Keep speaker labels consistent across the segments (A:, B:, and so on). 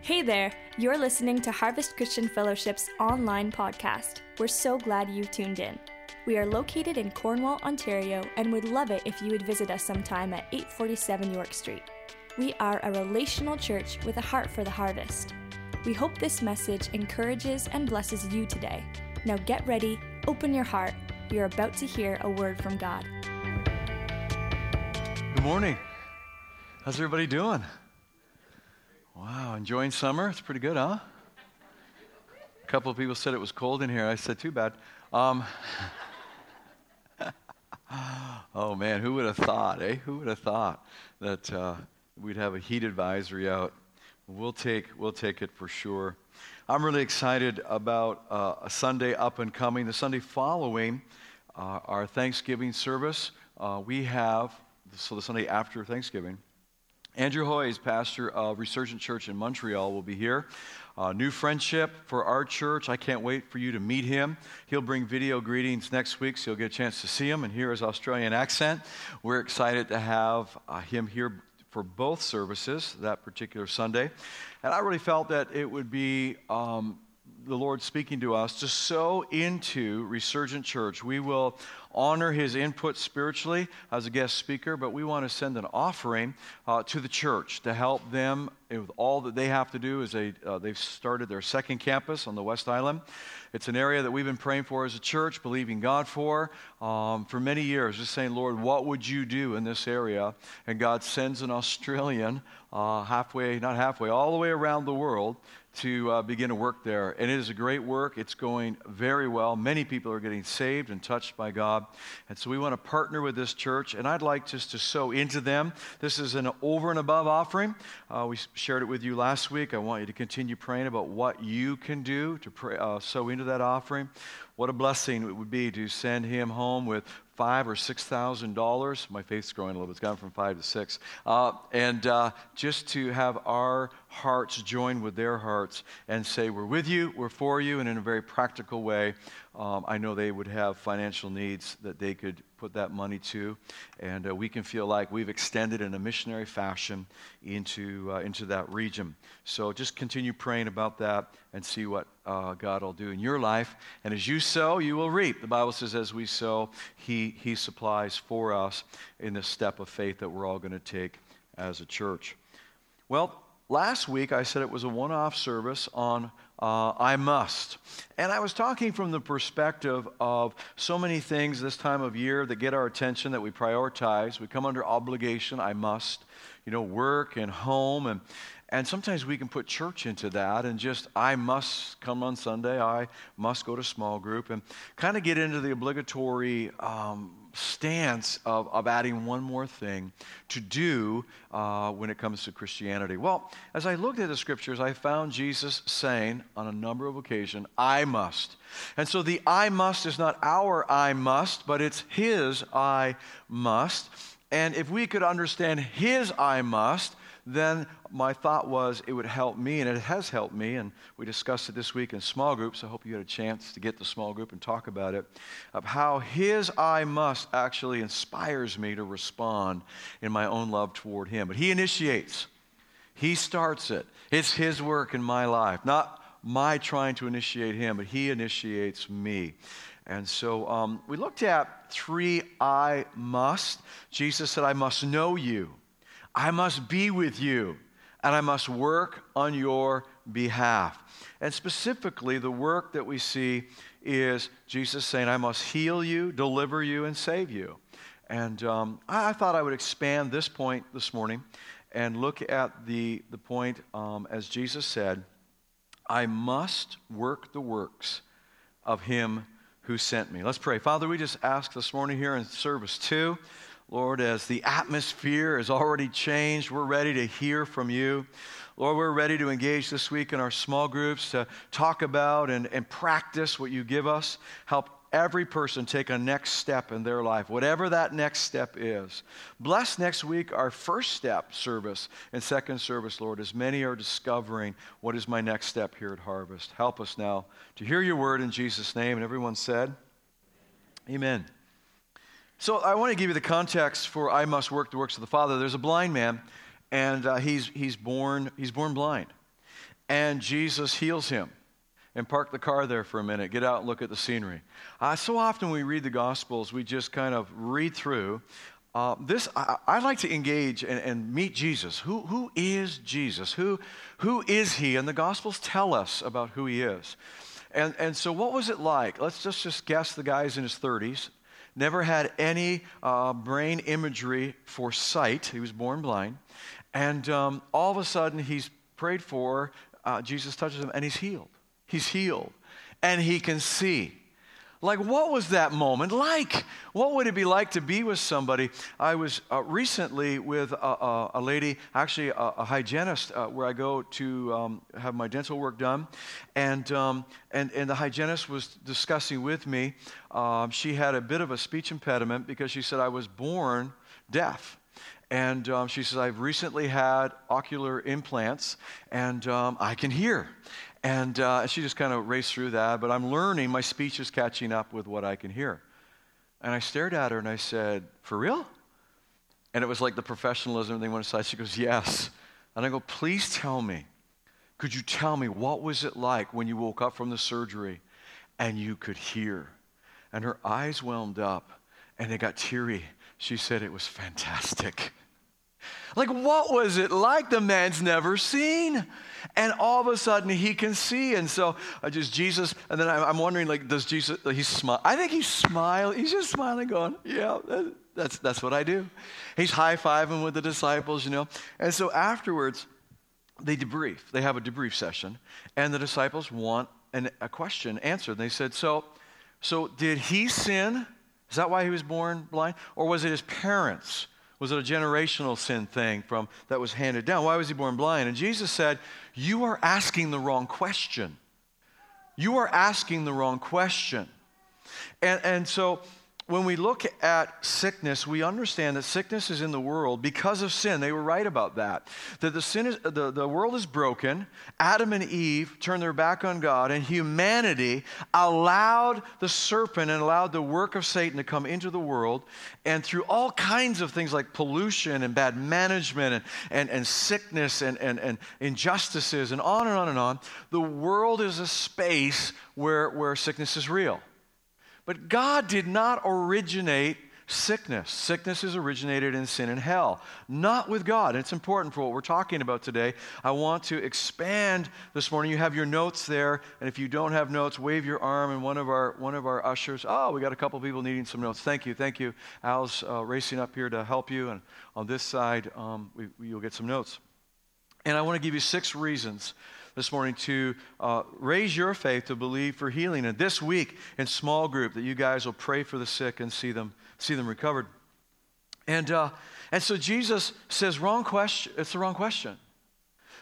A: Hey there, you're listening to Harvest Christian Fellowship's online podcast. We're so glad you've tuned in. We are located in Cornwall, Ontario, and would love it if you would visit us sometime at 847 York Street. We are a relational church with a heart for the harvest. We hope this message encourages and blesses you today. Now get ready, open your heart. You're about to hear a word from God.
B: Good morning. How's everybody doing? Wow, enjoying summer? It's pretty good, huh? A couple of people said it was cold in here. I said, too bad. Um, oh man, who would have thought, eh? Who would have thought that uh, we'd have a heat advisory out? We'll take, we'll take it for sure. I'm really excited about uh, a Sunday up and coming. The Sunday following uh, our Thanksgiving service, uh, we have, so the Sunday after Thanksgiving, Andrew Hoyes, pastor of Resurgent Church in Montreal, will be here. Uh, new friendship for our church. I can't wait for you to meet him. He'll bring video greetings next week, so you'll get a chance to see him and hear his Australian accent. We're excited to have uh, him here for both services that particular Sunday. And I really felt that it would be um, the Lord speaking to us to sow into Resurgent Church. We will honor his input spiritually as a guest speaker, but we want to send an offering uh, to the church to help them with all that they have to do as they, uh, they've started their second campus on the West Island. It's an area that we've been praying for as a church, believing God for um, for many years, just saying, Lord, what would you do in this area? And God sends an Australian uh, halfway, not halfway, all the way around the world to uh, begin to work there. And it is a great work. It's going very well. Many people are getting saved and touched by God. And so we want to partner with this church. And I'd like just to sow into them. This is an over and above offering. Uh, we shared it with you last week. I want you to continue praying about what you can do to pray, uh, sow into that offering. What a blessing it would be to send him home with five or six thousand dollars. My faith's growing a little bit. It's gone from five to six. Uh, and uh, just to have our hearts join with their hearts and say, We're with you, we're for you, and in a very practical way, um, I know they would have financial needs that they could put that money to, and uh, we can feel like we've extended in a missionary fashion into, uh, into that region. So just continue praying about that and see what uh, God will do in your life. And as you sow, you will reap. The Bible says, as we sow, He, he supplies for us in this step of faith that we're all going to take as a church. Well, last week I said it was a one off service on uh, I must. And I was talking from the perspective of so many things this time of year that get our attention that we prioritize. We come under obligation, I must, you know, work and home. And, and sometimes we can put church into that and just, I must come on Sunday, I must go to small group, and kind of get into the obligatory um, stance of, of adding one more thing to do uh, when it comes to Christianity. Well, as I looked at the scriptures, I found Jesus saying on a number of occasions, I must. And so the I must is not our I must, but it's his I must. And if we could understand his I must, then my thought was it would help me, and it has helped me. And we discussed it this week in small groups. I hope you had a chance to get the small group and talk about it of how His I must actually inspires me to respond in my own love toward Him. But He initiates, He starts it. It's His work in my life, not my trying to initiate Him, but He initiates me. And so um, we looked at three I must. Jesus said, I must know you. I must be with you and I must work on your behalf. And specifically, the work that we see is Jesus saying, I must heal you, deliver you, and save you. And um, I, I, thought I would expand this point this morning and look at the, the point um, as Jesus said, I must work the works of him who sent me. Let's pray. Father, we just ask this morning here in service two Lord, as the atmosphere has already changed, we're ready to hear from you. Lord, we're ready to engage this week in our small groups to talk about and, and practice what you give us. Help every person take a next step in their life, whatever that next step is. Bless next week our first step service and second service, Lord, as many are discovering what is my next step here at Harvest. Help us now to hear your word in Jesus' name. And everyone said, Amen. So I want to give you the context for I must work the works of the Father. There's a blind man, and uh, he's, he's, born, he's born blind. and Jesus heals him. And park the car there for a minute, get out and look at the scenery. Uh, so often we read the Gospels, we just kind of read through. Uh, this, I, I, like to engage and, and, meet Jesus. Who, who is Jesus? Who, who is he? And the Gospels tell us about who he is. And, and so, what was it like? Let's just, just guess the guy's in his 30s, never had any uh, brain imagery for sight. He was born blind. And um, all of a sudden, he's prayed for. Uh, Jesus touches him, and he's healed. He's healed. And he can see. Like, what was that moment like? What would it be like to be with somebody? I was uh, recently with a, a, a, lady, actually a, a hygienist, uh, where I go to um, have my dental work done. And, um, and, and the hygienist was discussing with me. Um, she had a bit of a speech impediment because she said, I was born deaf. And um, she says, I've recently had cochlear implants and um, I can hear. And uh, she just kind of raced through that, but I'm learning, my speech is catching up with what I can hear. And I stared at her and I said, For real? And it was like the professionalism thing went aside. She goes, Yes. And I go, Please tell me, could you tell me what was it like when you woke up from the surgery and you could hear? And her eyes whelmed up and they got teary. She said it was fantastic. Like, what was it like? The man's never seen. And all of a sudden he can see. And so I just, Jesus, and then I'm wondering, like, does Jesus, he's smile? I think he's smiling. He's just smiling, going, yeah, that's, that's what I do. He's high fiving with the disciples, you know. And so afterwards, they debrief. They have a debrief session. And the disciples want an, a question answered. They said, so, so did he sin? Is that why he was born blind? Or was it his parents? Was it a generational sin thing from that was handed down? Why was he born blind? And Jesus said, "You are asking the wrong question. You are asking the wrong question." And and so when we look at sickness, we understand that sickness is in the world because of sin. They were right about that. That the, sin is, the, the world is broken. Adam and Eve turned their back on God, and humanity allowed the serpent and allowed the work of Satan to come into the world. And through all kinds of things like pollution and bad management and, and, and sickness and, and, and injustices and on and on and on, the world is a space where, where sickness is real. But God did not originate sickness. Sickness is originated in sin and hell, not with God. And it's important for what we're talking about today. I want to expand this morning. You have your notes there, and if you don't have notes, wave your arm, and one of our one of our ushers. Oh, we got a couple people needing some notes. Thank you, thank you. Al's uh, racing up here to help you, and on this side, um, we, you'll get some notes. And I want to give you six reasons this morning to uh, raise your faith to believe for healing. And this week in small group, that you guys will pray for the sick and see them see them recovered. And uh, and so Jesus says, wrong question. It's the wrong question.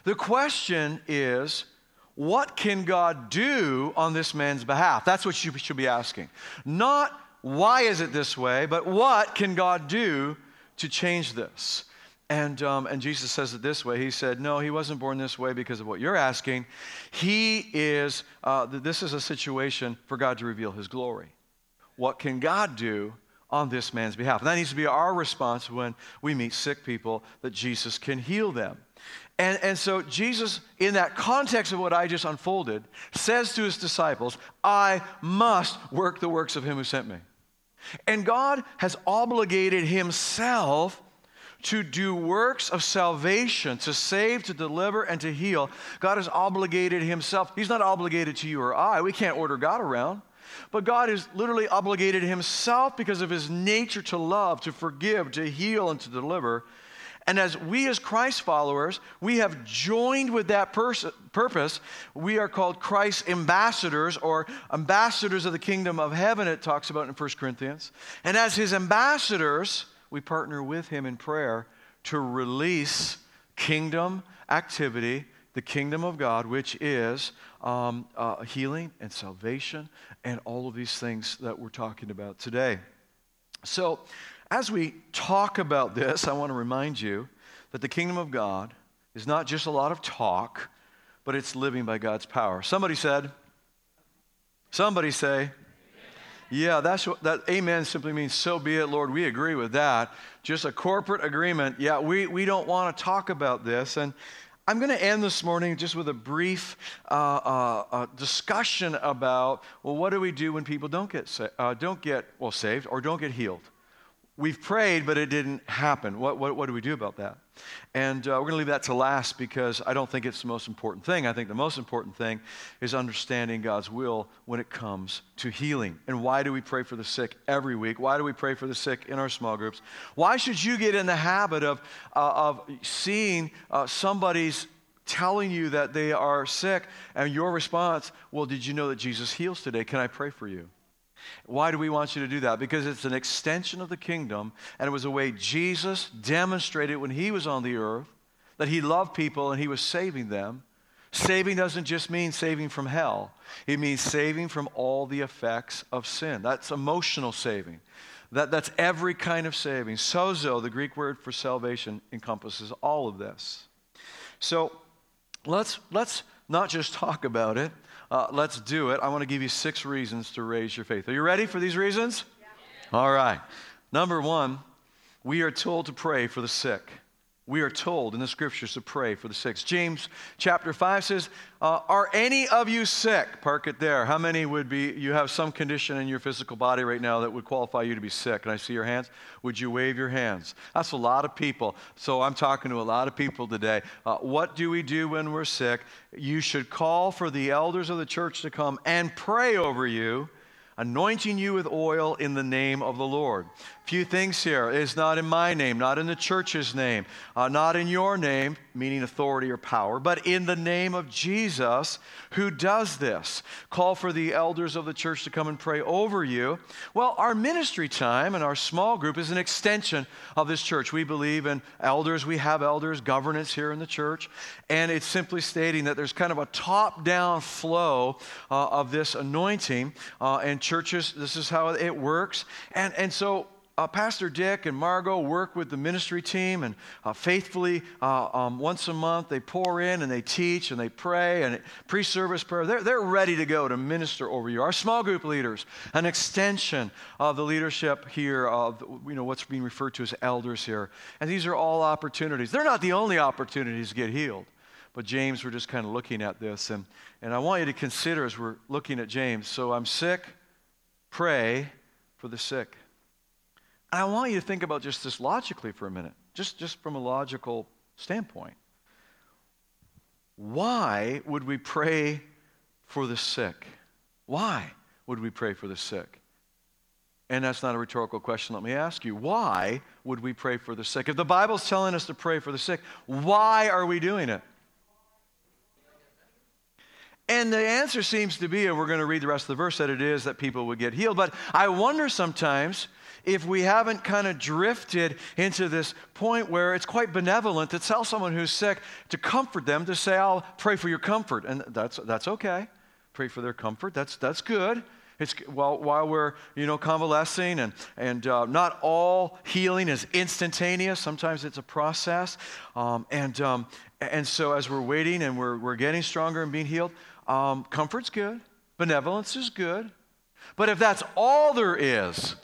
B: The question is, what can God do on this man's behalf? That's what you should be asking. Not why is it this way, but what can God do to change this? And, um, and Jesus says it this way. He said, No, he wasn't born this way because of what you're asking. He is, uh, this is a situation for God to reveal his glory. What can God do on this man's behalf? And that needs to be our response when we meet sick people that Jesus can heal them. And, and so, Jesus, in that context of what I just unfolded, says to his disciples, I must work the works of him who sent me. And God has obligated himself to do works of salvation, to save, to deliver, and to heal. God has obligated himself. He's not obligated to you or I. We can't order God around. But God is literally obligated himself because of his nature to love, to forgive, to heal, and to deliver. And as we, as Christ followers, we have joined with that pers- purpose. We are called Christ's ambassadors or ambassadors of the kingdom of heaven, it talks about in 1 Corinthians. And as his ambassadors, we partner with him in prayer to release kingdom activity, the kingdom of God, which is um, uh, healing and salvation and all of these things that we're talking about today. So, as we talk about this, I want to remind you that the kingdom of God is not just a lot of talk, but it's living by God's power. Somebody said, somebody say, yeah, that's what that amen simply means so be it, Lord. We agree with that. Just a corporate agreement. Yeah, we, we don't want to talk about this. And I'm going to end this morning just with a brief uh, uh, uh, discussion about well, what do we do when people don't get sa- uh, don't get well saved or don't get healed? We've prayed, but it didn't happen. What, what, what do we do about that? And uh, we're going to leave that to last because I don't think it's the most important thing. I think the most important thing is understanding God's will when it comes to healing. And why do we pray for the sick every week? Why do we pray for the sick in our small groups? Why should you get in the habit of, uh, of seeing uh, somebody's telling you that they are sick and your response, well, did you know that Jesus heals today? Can I pray for you? Why do we want you to do that? Because it's an extension of the kingdom, and it was a way Jesus demonstrated when he was on the earth that he loved people and he was saving them. Saving doesn't just mean saving from hell, it means saving from all the effects of sin. That's emotional saving. That, that's every kind of saving. Sozo, the Greek word for salvation, encompasses all of this. So let's, let's not just talk about it, uh, let's do it. I want to give you six reasons to raise your faith. Are you ready for these reasons? Yeah. All right. Number one, we are told to pray for the sick we are told in the scriptures to pray for the sick. James chapter 5 says, uh, Are any of you sick? Park it there. How many would be, you have some condition in your physical body right now that would qualify you to be sick? Can I see your hands? Would you wave your hands? That's a lot of people. So I'm talking to a lot of people today. Uh, what do we do when we're sick? You should call for the elders of the church to come and pray over you anointing you with oil in the name of the Lord. A Few things here is not in my name, not in the church's name, uh, not in your name, meaning authority or power, but in the name of Jesus who does this. Call for the elders of the church to come and pray over you. Well, our ministry time and our small group is an extension of this church. We believe in elders, we have elders, governance here in the church, and it's simply stating that there's kind of a top down flow uh, of this anointing, uh, and churches, this is how it works. And, and so uh, Pastor Dick and Margot work with the ministry team, and uh, faithfully, uh, um, once a month, they pour in and they teach and they pray and pre service prayer. They're, they're ready to go to minister over you. Our small group leaders, an extension of the leadership here, of you know, what's being referred to as elders here. And these are all opportunities. They're not the only opportunities to get healed. But James, we're just kind of looking at this. And, and I want you to consider as we're looking at James. So I'm sick, pray for the sick. And I want you to think about just this logically for a minute, just, just from a logical standpoint. Why would we pray for the sick? Why would we pray for the sick? And that's not a rhetorical question. Let me ask you, why would we pray for the sick? If the Bible's telling us to pray for the sick, why are we doing it? And the answer seems to be, and we're going to read the rest of the verse, that it is that people would get healed. But I wonder sometimes if we haven't kind of drifted into this point where it's quite benevolent to tell someone who's sick to comfort them, to say, I'll pray for your comfort. And that's, that's okay. Pray for their comfort. That's, that's good. It's, well, while we're, you know, convalescing and, and uh, not all healing is instantaneous. Sometimes it's a process. Um, and, um, and so as we're waiting and we're, we're getting stronger and being healed, um, comfort's good. Benevolence is good. But if that's all there is,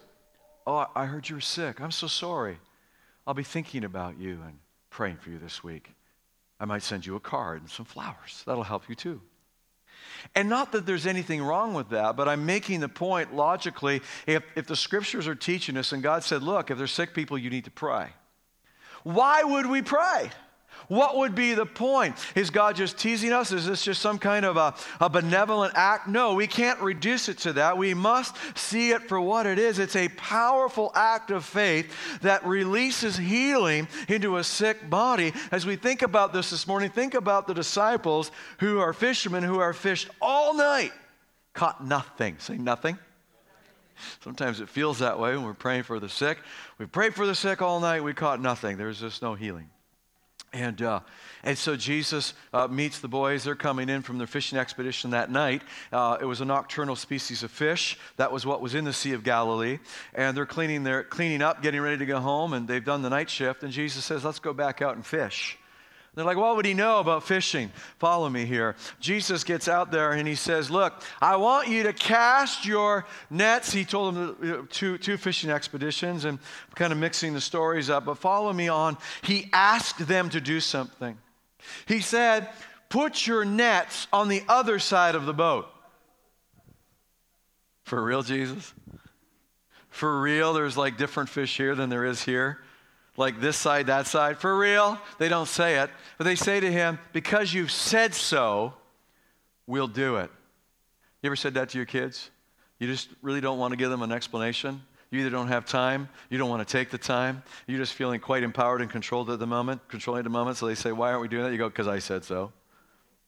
B: Oh, I heard you were sick. I'm so sorry. I'll be thinking about you and praying for you this week. I might send you a card and some flowers. That'll help you too. And not that there's anything wrong with that, but I'm making the point logically if, if the scriptures are teaching us and God said, look, if there's sick people, you need to pray. Why would we pray? What would be the point? Is God just teasing us? Is this just some kind of a, a benevolent act? No, we can't reduce it to that. We must see it for what it is. It's a powerful act of faith that releases healing into a sick body. As we think about this this morning, think about the disciples who are fishermen who are fished all night, caught nothing. Say nothing. Sometimes it feels that way when we're praying for the sick. We prayed for the sick all night, we caught nothing. There's just no healing. And, uh, and so Jesus uh, meets the boys. They're coming in from their fishing expedition that night. Uh, it was a nocturnal species of fish. That was what was in the Sea of Galilee. And they're cleaning, their, cleaning up, getting ready to go home, and they've done the night shift. And Jesus says, Let's go back out and fish. They're like, what would he know about fishing? Follow me here. Jesus gets out there and he says, Look, I want you to cast your nets. He told them uh, two, two fishing expeditions and kind of mixing the stories up, but follow me on. He asked them to do something. He said, Put your nets on the other side of the boat. For real, Jesus? For real, there's like different fish here than there is here? Like this side, that side? For real? They don't say it, but they say to him, Because you've said so, we'll do it. You ever said that to your kids? You just really don't want to give them an explanation? You either don't have time, you don't want to take the time, you're just feeling quite empowered and controlled at the moment, controlling the moment. So they say, Why aren't we doing that? You go, Because I said so.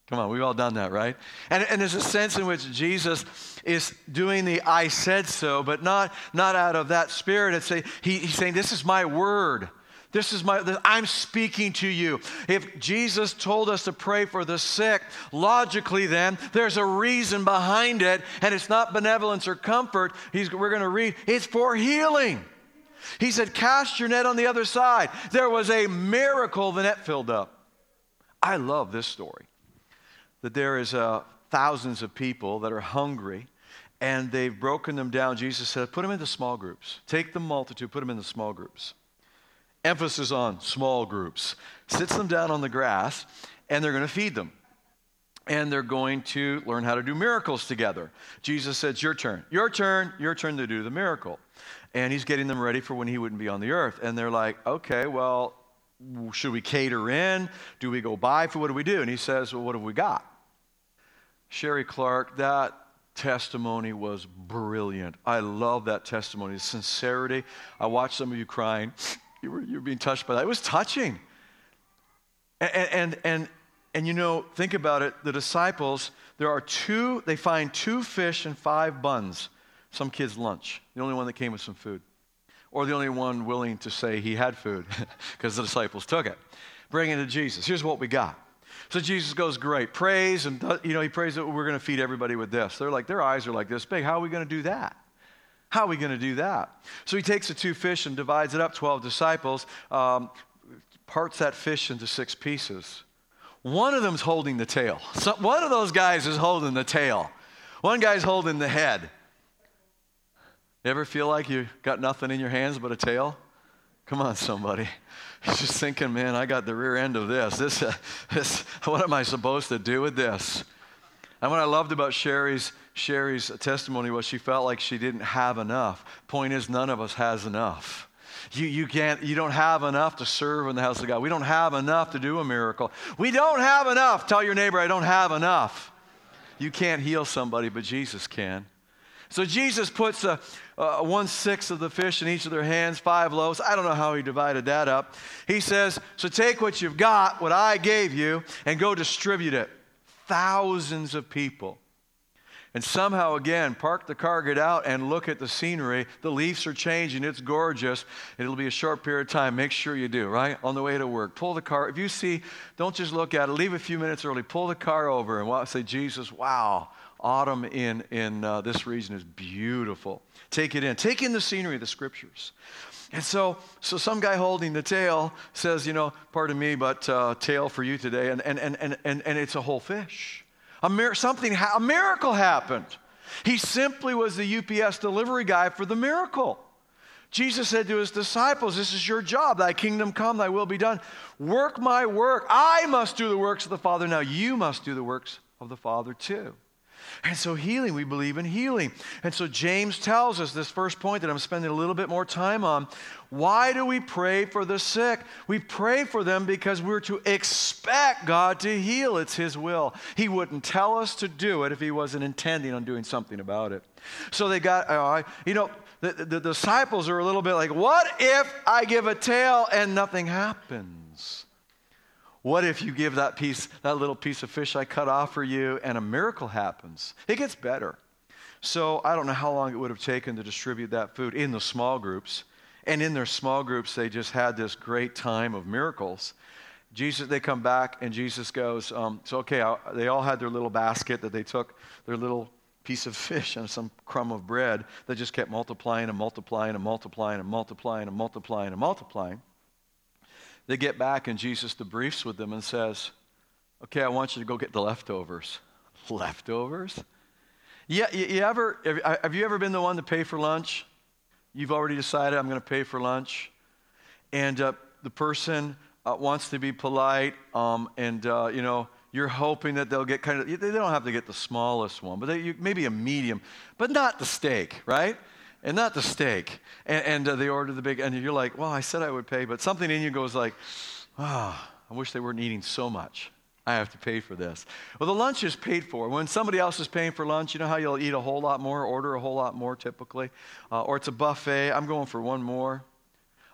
B: Come on, we've all done that, right? And, and there's a sense in which Jesus is doing the I said so, but not, not out of that spirit. It's a, he, he's saying, This is my word. This is my, I'm speaking to you. If Jesus told us to pray for the sick, logically then, there's a reason behind it, and it's not benevolence or comfort. He's, we're going to read, it's for healing. He said, Cast your net on the other side. There was a miracle, the net filled up. I love this story that there is uh, thousands of people that are hungry and they've broken them down. Jesus said, Put them into small groups. Take the multitude, put them into small groups emphasis on small groups, sits them down on the grass, and they're going to feed them. And they're going to learn how to do miracles together. Jesus says, Your turn, your turn, your turn to do the miracle. And he's getting them ready for when he wouldn't be on the earth. And they're like, Okay, well, should we cater in? Do we go buy food? What do we do? And he says, Well, what have we got? Sherry Clark, that testimony was brilliant. I love that testimony, the sincerity. I watched some of you crying you were, you were being touched by that. It was touching. And, and, and, and you know, think about it. The disciples, there are two, they find two fish and five buns. Some kid's lunch, the only one that came with some food. Or the only one willing to say he had food because the disciples took it. Bring it to Jesus. Here's what we got. So Jesus goes, Great. Praise, and you know, he prays that we're going to feed everybody with this. They're like, their eyes are like this big. How are we going to do that? How are we going to do that? So he takes the two fish and divides it up, 12 disciples, um, parts that fish into six pieces. One of them's holding the tail. So one of those guys is holding the tail. One guy's holding the head. You ever feel like you got nothing in your hands but a tail? Come on, somebody. He's just thinking, man, I got the rear end of this. This, uh, this. What am I supposed to do with this? And what I loved about Sherry's Sherry's testimony was she felt like she didn't have enough. Point is, none of us has enough. You, you, can't, you don't have enough to serve in the house of God. We don't have enough to do a miracle. We don't have enough. Tell your neighbor, I don't have enough. You can't heal somebody, but Jesus can. So Jesus puts a, a one sixth of the fish in each of their hands, five loaves. I don't know how he divided that up. He says, So take what you've got, what I gave you, and go distribute it. Thousands of people and somehow again park the car, get out, and look at the scenery. The leaves are changing, it's gorgeous. It'll be a short period of time. Make sure you do, right? On the way to work. Pull the car. If you see, don't just look at it, leave a few minutes early. Pull the car over and say, Jesus, wow, autumn in, in uh, this region is beautiful. Take it in. Take in the scenery of the scriptures. And so, so some guy holding the tail says, you know, pardon me, but uh, tail for you today. And, and, and, and, and, and it's a whole fish. A mir- something, ha- a miracle happened. He simply was the UPS delivery guy for the miracle. Jesus said to his disciples, This is your job. Thy kingdom come, thy will be done. Work my work. I must do the works of the Father. Now you must do the works of the Father too. And so, healing, we believe in healing. And so, James tells us this first point that I'm spending a little bit more time on. Why do we pray for the sick? We pray for them because we're to expect God to heal. It's His will. He wouldn't tell us to do it if He wasn't intending on doing something about it. So, they got, uh, you know, the, the, the disciples are a little bit like, what if I give a tail and nothing happens? What if you give that piece, that little piece of fish I cut off for you, and a miracle happens? It gets better. So I don't know how long it would have taken to distribute that food in the small groups. And in their small groups, they just had this great time of miracles. Jesus, they come back, and Jesus goes, um, So, okay, I, they all had their little basket that they took, their little piece of fish and some crumb of bread that just kept multiplying and multiplying and multiplying and multiplying and multiplying and multiplying. They get back, and Jesus debriefs with them and says, Okay, I want you to go get the leftovers. Leftovers? Yeah, you, you ever, have you ever been the one to pay for lunch? You've already decided I'm going to pay for lunch. And uh, the person uh, wants to be polite, um, and uh, you know you're hoping that they'll get kind of. They don't have to get the smallest one, but they, you, maybe a medium, but not the steak, right? And not the steak. And, and uh, they order the big, and you're like, well, I said I would pay, but something in you goes like, oh, I wish they weren't eating so much. I have to pay for this. Well, the lunch is paid for. When somebody else is paying for lunch, you know how you'll eat a whole lot more, order a whole lot more typically? Uh, or it's a buffet. I'm going for one more.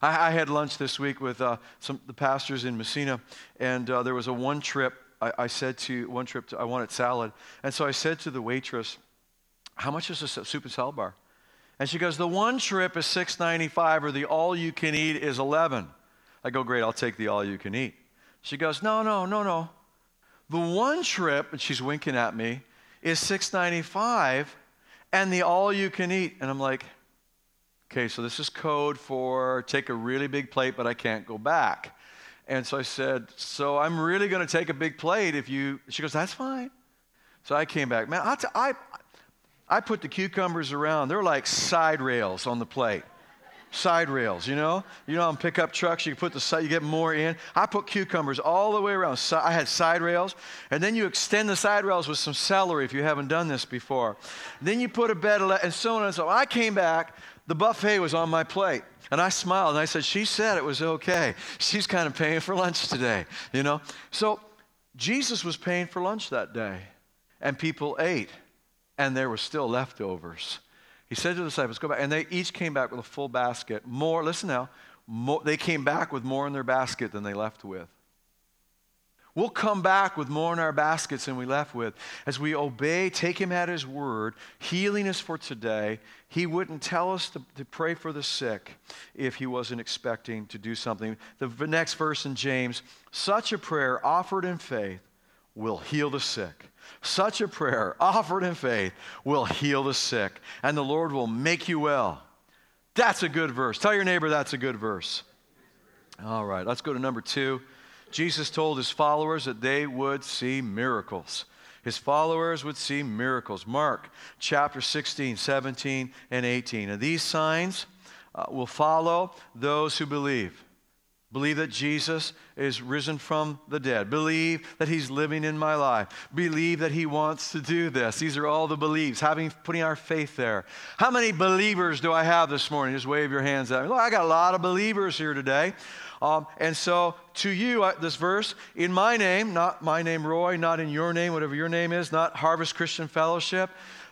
B: I, I had lunch this week with uh, some the pastors in Massena, and uh, there was a one trip. I, I said to one trip, to, I wanted salad. And so I said to the waitress, How much is a soup and salad bar? And she goes, The one trip is $6.95, or the all you can eat is 11 I go, Great, I'll take the all you can eat. She goes, No, no, no, no. The one trip, and she's winking at me, is 695 and the all you can eat. And I'm like, okay, so this is code for take a really big plate, but I can't go back. And so I said, so I'm really going to take a big plate if you, she goes, that's fine. So I came back. Man, I, t- I, I put the cucumbers around. They're like side rails on the plate side rails, you know? You know, on pickup trucks, you put the side, you get more in. I put cucumbers all the way around. So I had side rails, and then you extend the side rails with some celery if you haven't done this before. Then you put a bed of, and so on and so on. I came back, the buffet was on my plate. And I smiled and I said, She said it was okay. She's kind of paying for lunch today, you know? So Jesus was paying for lunch that day, and people ate, and there were still leftovers. He said to the disciples, Go back. And they each came back with a full basket. More, listen now, more, they came back with more in their basket than they left with. We'll come back with more in our baskets than we left with. As we obey, take him at his word, healing is for today. He wouldn't tell us to, to pray for the sick if he wasn't expecting to do something. The next verse in James such a prayer offered in faith will heal the sick. Such a prayer, offered in faith, will heal the sick, and the Lord will make you well. That's a good verse. Tell your neighbor that's a good verse. All right, let's go to number two. Jesus told his followers that they would see miracles. His followers would see miracles. Mark chapter 16, 17, and 18. And these signs uh, will follow those who believe. Believe that Jesus is risen from the dead. Believe that he's living in my life. Believe that he wants to do this. These are all the beliefs, having putting our faith there. How many believers do I have this morning? Just wave your hands at me. Look, I got a lot of believers here today. Um, and so, to you, uh, this verse, in my name, not my name, Roy, not in your name, whatever your name is, not Harvest Christian Fellowship,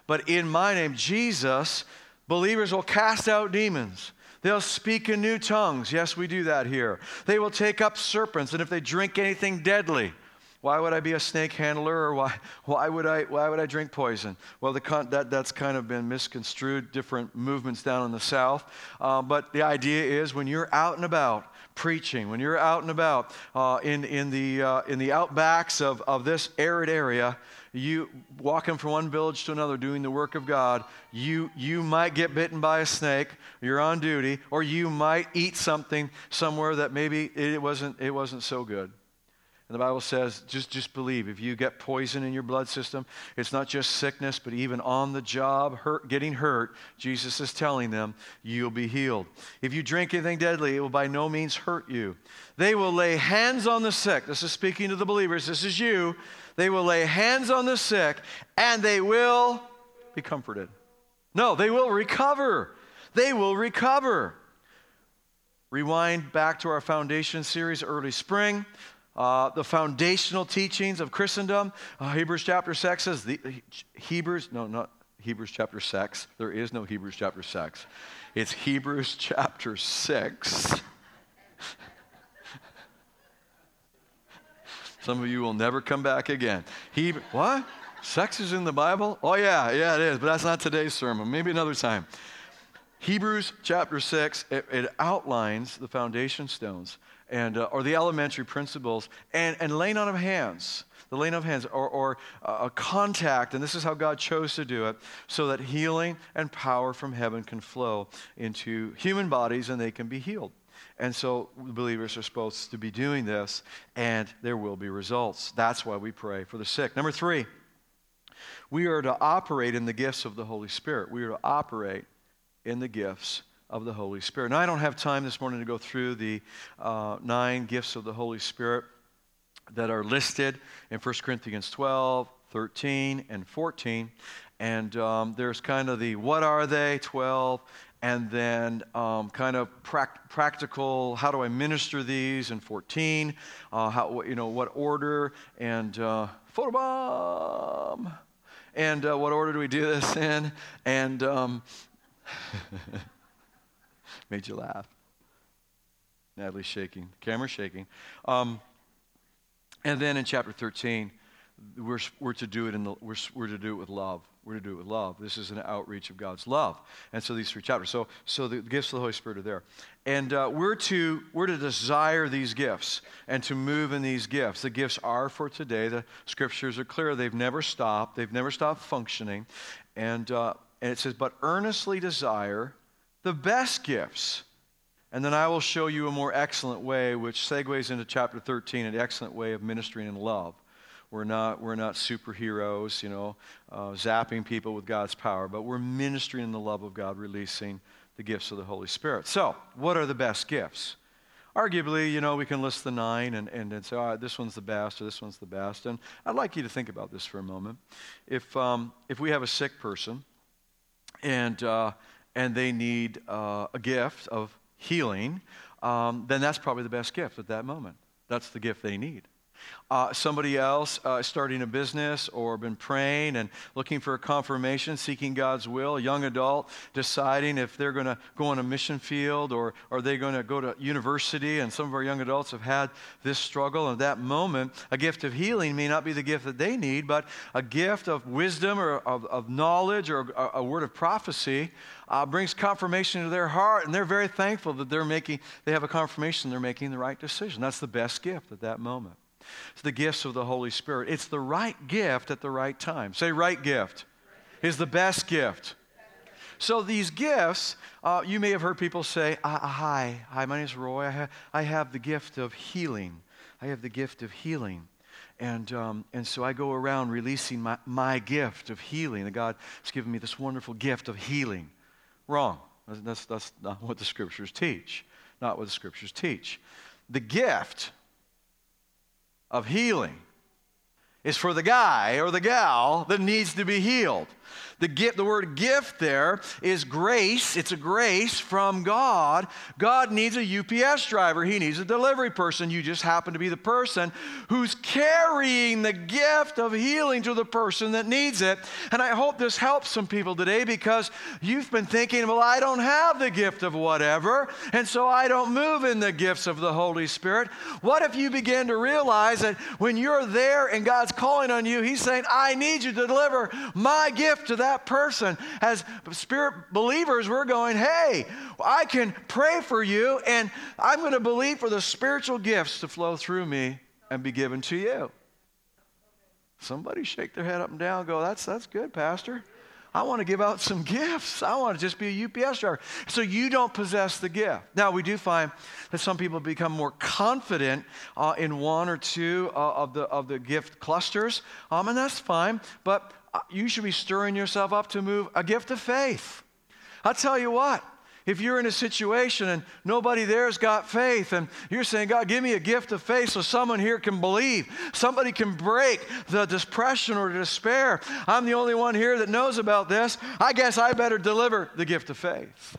B: but in my name, Jesus, believers will cast out demons. They'll speak in new tongues. Yes, we do that here. They will take up serpents, and if they drink anything deadly, why would I be a snake handler, or why, why, would, I, why would I drink poison? Well, the, that, that's kind of been misconstrued, different movements down in the South. Uh, but the idea is when you're out and about preaching, when you're out and about uh, in, in, the, uh, in the outbacks of, of this arid area, you walking from one village to another doing the work of God, you, you might get bitten by a snake, you're on duty, or you might eat something somewhere that maybe it wasn't, it wasn't so good. And the Bible says, just, just believe. If you get poison in your blood system, it's not just sickness, but even on the job, hurt, getting hurt, Jesus is telling them, you'll be healed. If you drink anything deadly, it will by no means hurt you. They will lay hands on the sick. This is speaking to the believers. This is you. They will lay hands on the sick and they will be comforted. No, they will recover. They will recover. Rewind back to our foundation series early spring. Uh, the foundational teachings of Christendom. Uh, Hebrews chapter 6 says, the, Hebrews, no, not Hebrews chapter 6. There is no Hebrews chapter 6. It's Hebrews chapter 6. Some of you will never come back again. He, what? Sex is in the Bible? Oh, yeah, yeah, it is, but that's not today's sermon. Maybe another time. Hebrews chapter 6, it, it outlines the foundation stones and, uh, or the elementary principles and, and laying on of hands the laying of hands or, or uh, a contact, and this is how God chose to do it, so that healing and power from heaven can flow into human bodies and they can be healed. And so believers are supposed to be doing this, and there will be results. That's why we pray for the sick. Number three, we are to operate in the gifts of the Holy Spirit. We are to operate in the gifts of the Holy Spirit. Now, I don't have time this morning to go through the uh, nine gifts of the Holy Spirit that are listed in 1 Corinthians 12, 13, and 14. And um, there's kind of the what are they, 12, and then um, kind of pra- practical how do I minister these in 14, uh, how, you know, what order, and uh, photobomb. And uh, what order do we do this in? And um, made you laugh. Natalie's shaking, camera's shaking. Um, and then in chapter 13, we're, we're to do it in the, we're, we're to do it with love. We're to do it with love. This is an outreach of God's love. And so these three chapters. So, so the gifts of the Holy Spirit are there. And uh, we're, to, we're to desire these gifts and to move in these gifts. The gifts are for today. The scriptures are clear. They've never stopped. They've never stopped functioning. And, uh, and it says, but earnestly desire the best gifts. And then I will show you a more excellent way, which segues into chapter 13, an excellent way of ministering in love. We're not, we're not superheroes, you know, uh, zapping people with God's power, but we're ministering in the love of God, releasing the gifts of the Holy Spirit. So, what are the best gifts? Arguably, you know, we can list the nine and, and, and say, all right, this one's the best or this one's the best. And I'd like you to think about this for a moment. If, um, if we have a sick person and, uh, and they need uh, a gift of healing, um, then that's probably the best gift at that moment. That's the gift they need. Uh, somebody else uh, starting a business or been praying and looking for a confirmation, seeking God's will, a young adult deciding if they're going to go on a mission field or are they going to go to university. And some of our young adults have had this struggle. And at that moment, a gift of healing may not be the gift that they need, but a gift of wisdom or of, of knowledge or a, a, word of prophecy uh, brings confirmation to their heart. And they're very thankful that they're making, they have a confirmation they're making the right decision. That's the best gift at that moment. It's the gifts of the Holy Spirit. It's the right gift at the right time. Say, right gift is the best gift. So these gifts, uh, you may have heard people say, uh, "Hi, hi, my name is Roy. I, ha- I have the gift of healing. I have the gift of healing." And, um, and so I go around releasing my, my gift of healing. And God has given me this wonderful gift of healing. Wrong. That's, that's not what the scriptures teach. Not what the scriptures teach. The gift of healing is for the guy or the gal that needs to be healed. The, gift, the word gift there is grace. It's a grace from God. God needs a UPS driver, He needs a delivery person. You just happen to be the person who's carrying the gift of healing to the person that needs it. And I hope this helps some people today because you've been thinking, well, I don't have the gift of whatever, and so I don't move in the gifts of the Holy Spirit. What if you begin to realize that when you're there and God's calling on you, He's saying, I need you to deliver my gift to that person. As spirit believers, we're going, hey, I can pray for you, and I'm going to believe for the spiritual gifts to flow through me and be given to you. Somebody shake their head up and down go, that's, that's good, Pastor. I want to give out some gifts. I want to just be a UPS driver. So you don't possess the gift. Now, we do find that some people become more confident uh, in one or two uh, of, the, of the gift clusters, um, and that's fine. But you should be stirring yourself up to move a gift of faith. I'll tell you what, if you're in a situation and nobody there's got faith and you're saying, God, give me a gift of faith so someone here can believe, somebody can break the depression or despair. I'm the only one here that knows about this. I guess I better deliver the gift of faith.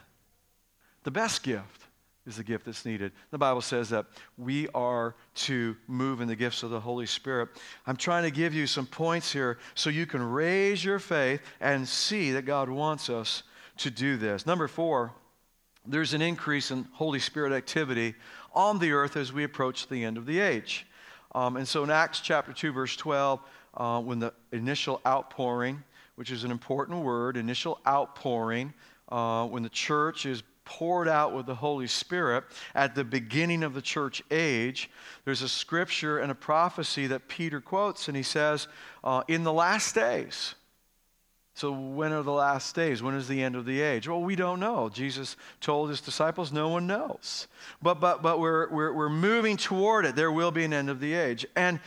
B: The best gift is the gift that's needed. The Bible says that we are to move in the gifts of the Holy Spirit. I'm trying to give you some points here so you can raise your faith and see that God wants us to do this. Number four, there's an increase in Holy Spirit activity on the earth as we approach the end of the age. Um, and so in Acts chapter 2, verse 12, uh, when the initial outpouring, which is an important word, initial outpouring, uh, when the church is poured out with the Holy Spirit at the beginning of the church age, there's a scripture and a prophecy that Peter quotes, and he says, uh, In the last days. So, when are the last days? When is the end of the age? Well, we don't know. Jesus told his disciples, no one knows. But, but, but we're, we're, we're moving toward it. There will be an end of the age. And,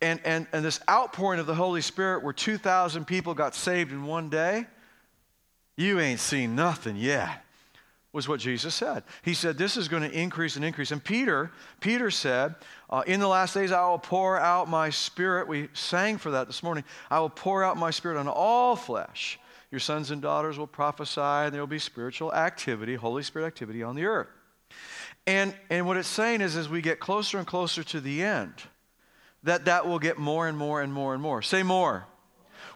B: and, and, and this outpouring of the Holy Spirit, where 2,000 people got saved in one day, you ain't seen nothing yet. Was what Jesus said. He said, This is going to increase and increase. And Peter, Peter said, uh, In the last days I will pour out my spirit. We sang for that this morning. I will pour out my spirit on all flesh. Your sons and daughters will prophesy, and there will be spiritual activity, Holy Spirit activity on the earth. And, and what it's saying is, as we get closer and closer to the end, that that will get more and more and more and more. Say more.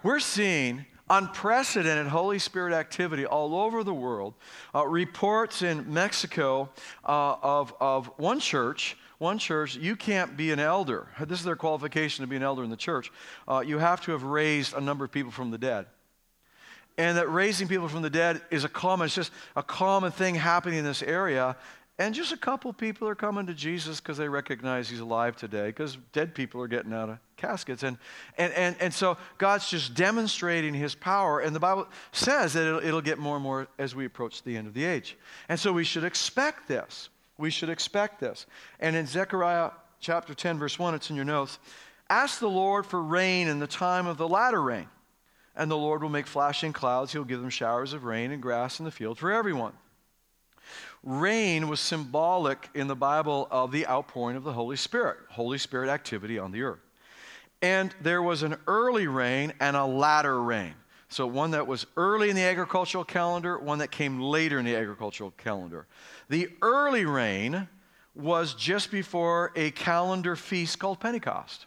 B: We're seeing unprecedented Holy Spirit activity all over the world. Uh, reports in Mexico uh, of, of one church. One church, you can't be an elder. This is their qualification to be an elder in the church. Uh, you have to have raised a number of people from the dead and that raising people from the dead is a common it's just a common thing happening in this area and just a couple people are coming to Jesus because they recognize he's alive today, because dead people are getting out of caskets. And, and, and, and so God's just demonstrating his power. And the Bible says that it'll, it'll get more and more as we approach the end of the age. And so we should expect this. We should expect this. And in Zechariah chapter 10, verse 1, it's in your notes Ask the Lord for rain in the time of the latter rain. And the Lord will make flashing clouds. He'll give them showers of rain and grass in the field for everyone. Rain was symbolic in the Bible of the outpouring of the Holy Spirit, Holy Spirit activity on the earth. And there was an early rain and a latter rain. So, one that was early in the agricultural calendar, one that came later in the agricultural calendar. The early rain was just before a calendar feast called Pentecost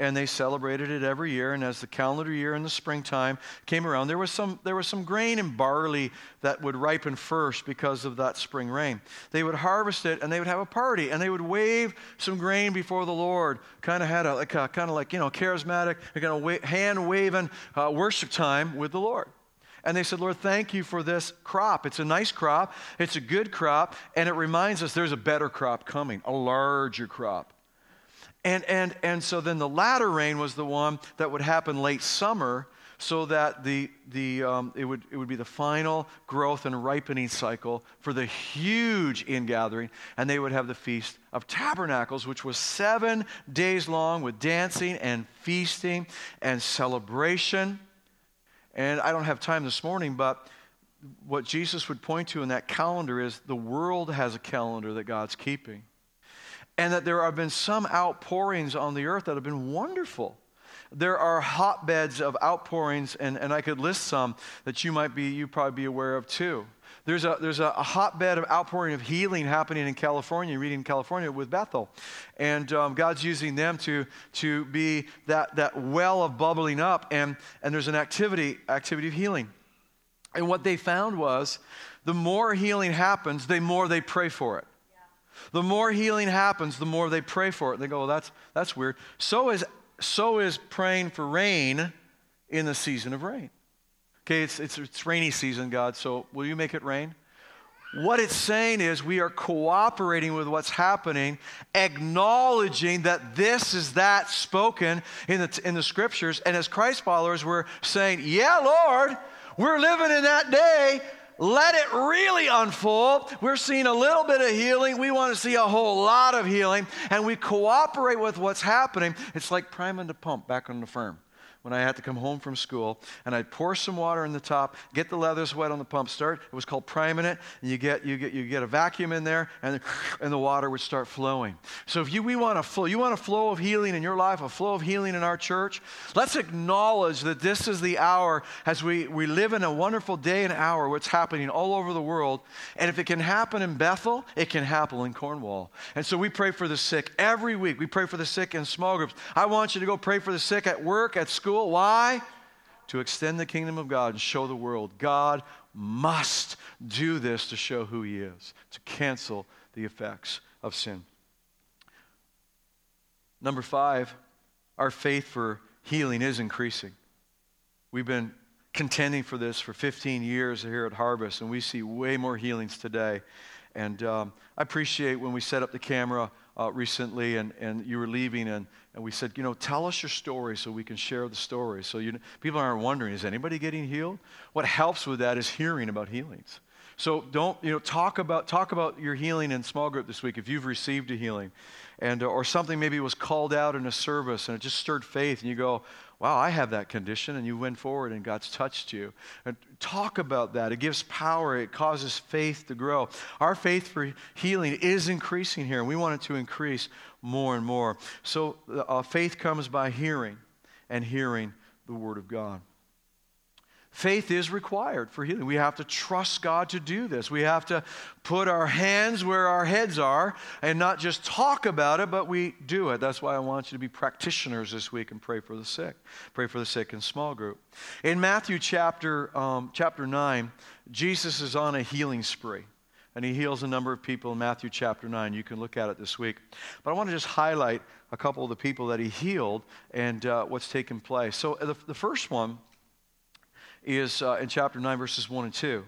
B: and they celebrated it every year. And as the calendar year in the springtime came around, there was some, there was some grain and barley that would ripen first because of that spring rain. They would harvest it and they would have a party and they would wave some grain before the Lord. Kind of had a, like a, kind of like, you know, charismatic, kind of hand waving uh, worship time with the Lord. And they said, Lord, thank you for this crop. It's a nice crop, it's a good crop, and it reminds us there's a better crop coming, a larger crop. And, and, and so then the latter rain was the one that would happen late summer so that the, the, um, it, would, it would be the final growth and ripening cycle for the huge ingathering. And they would have the Feast of Tabernacles, which was seven days long with dancing and feasting and celebration. And I don't have time this morning, but what Jesus would point to in that calendar is the world has a calendar that God's keeping and that there have been some outpourings on the earth that have been wonderful. There are hotbeds of outpourings, and, and I could list some that you might be, you probably be aware of too. There's a, there's a, hotbed of outpouring of healing happening in California, Redding California with Bethel. And um, God's using them to, to be that, that well of bubbling up, and, and there's an activity, activity of healing. And what they found was the more healing happens, the more they pray for it. The more healing happens, the more they pray for it. They go, well, that's, that's weird. So is, so is praying for rain in the season of rain. Okay, it's, it's, it's rainy season, God, so will you make it rain? What it's saying is we are cooperating with what's happening, acknowledging that this is that spoken in the, in the scriptures. And as Christ followers, we're saying, Yeah, Lord, we're living in that day let it really unfold. We're seeing a little bit of healing. We want to see a whole lot of healing, and we cooperate with what's happening. It's like priming the pump back on the firm when I had to come home from school, and I'd pour some water in the top, get the leathers wet on the pump start. It was called priming it. And you get you get you get a vacuum in there, and the, and the water would start flowing. So if you we want a flow, you want a flow of healing in your life, a flow of healing in our church. Let's acknowledge that this is the hour as we we live in a wonderful day and hour. What's happening all over the world, and if it can happen in Bethel, it can happen in Cornwall. And so we pray for the sick every week. We pray for the sick in small groups. I want you to go pray for the sick at work, at school school. Why? To extend the kingdom of God and show the world God must do this to show who He is, to cancel the effects of sin. Number five, our faith for healing is increasing. We've been contending for this for 15 years here at Harvest, and we see way more healings today. And um, I appreciate when we set up the camera uh, recently and, and you were leaving and, and we said, you know, tell us your story so we can share the story. So you, people aren't wondering, is anybody getting healed? What helps with that is hearing about healings. So don't, you know, talk about, talk about your healing in small group this week if you've received a healing. And, uh, or something maybe was called out in a service and it just stirred faith and you go, wow, I have that condition, and you went forward and God's touched you. And talk about that. It gives power, it causes faith to grow. Our faith for healing is increasing here, and we want it to increase more and more. So uh, faith comes by hearing, and hearing the Word of God. Faith is required for healing. We have to trust God to do this. We have to put our hands where our heads are and not just talk about it, but we do it. That's why I want you to be practitioners this week and pray for the sick. Pray for the sick in small group. In Matthew chapter, um, chapter 9, Jesus is on a healing spree. And he heals a number of people in Matthew chapter 9. You can look at it this week. But I want to just highlight a couple of the people that he healed and uh, what's taken place. So the, the first one is uh, in chapter 9, verses 1 and 2.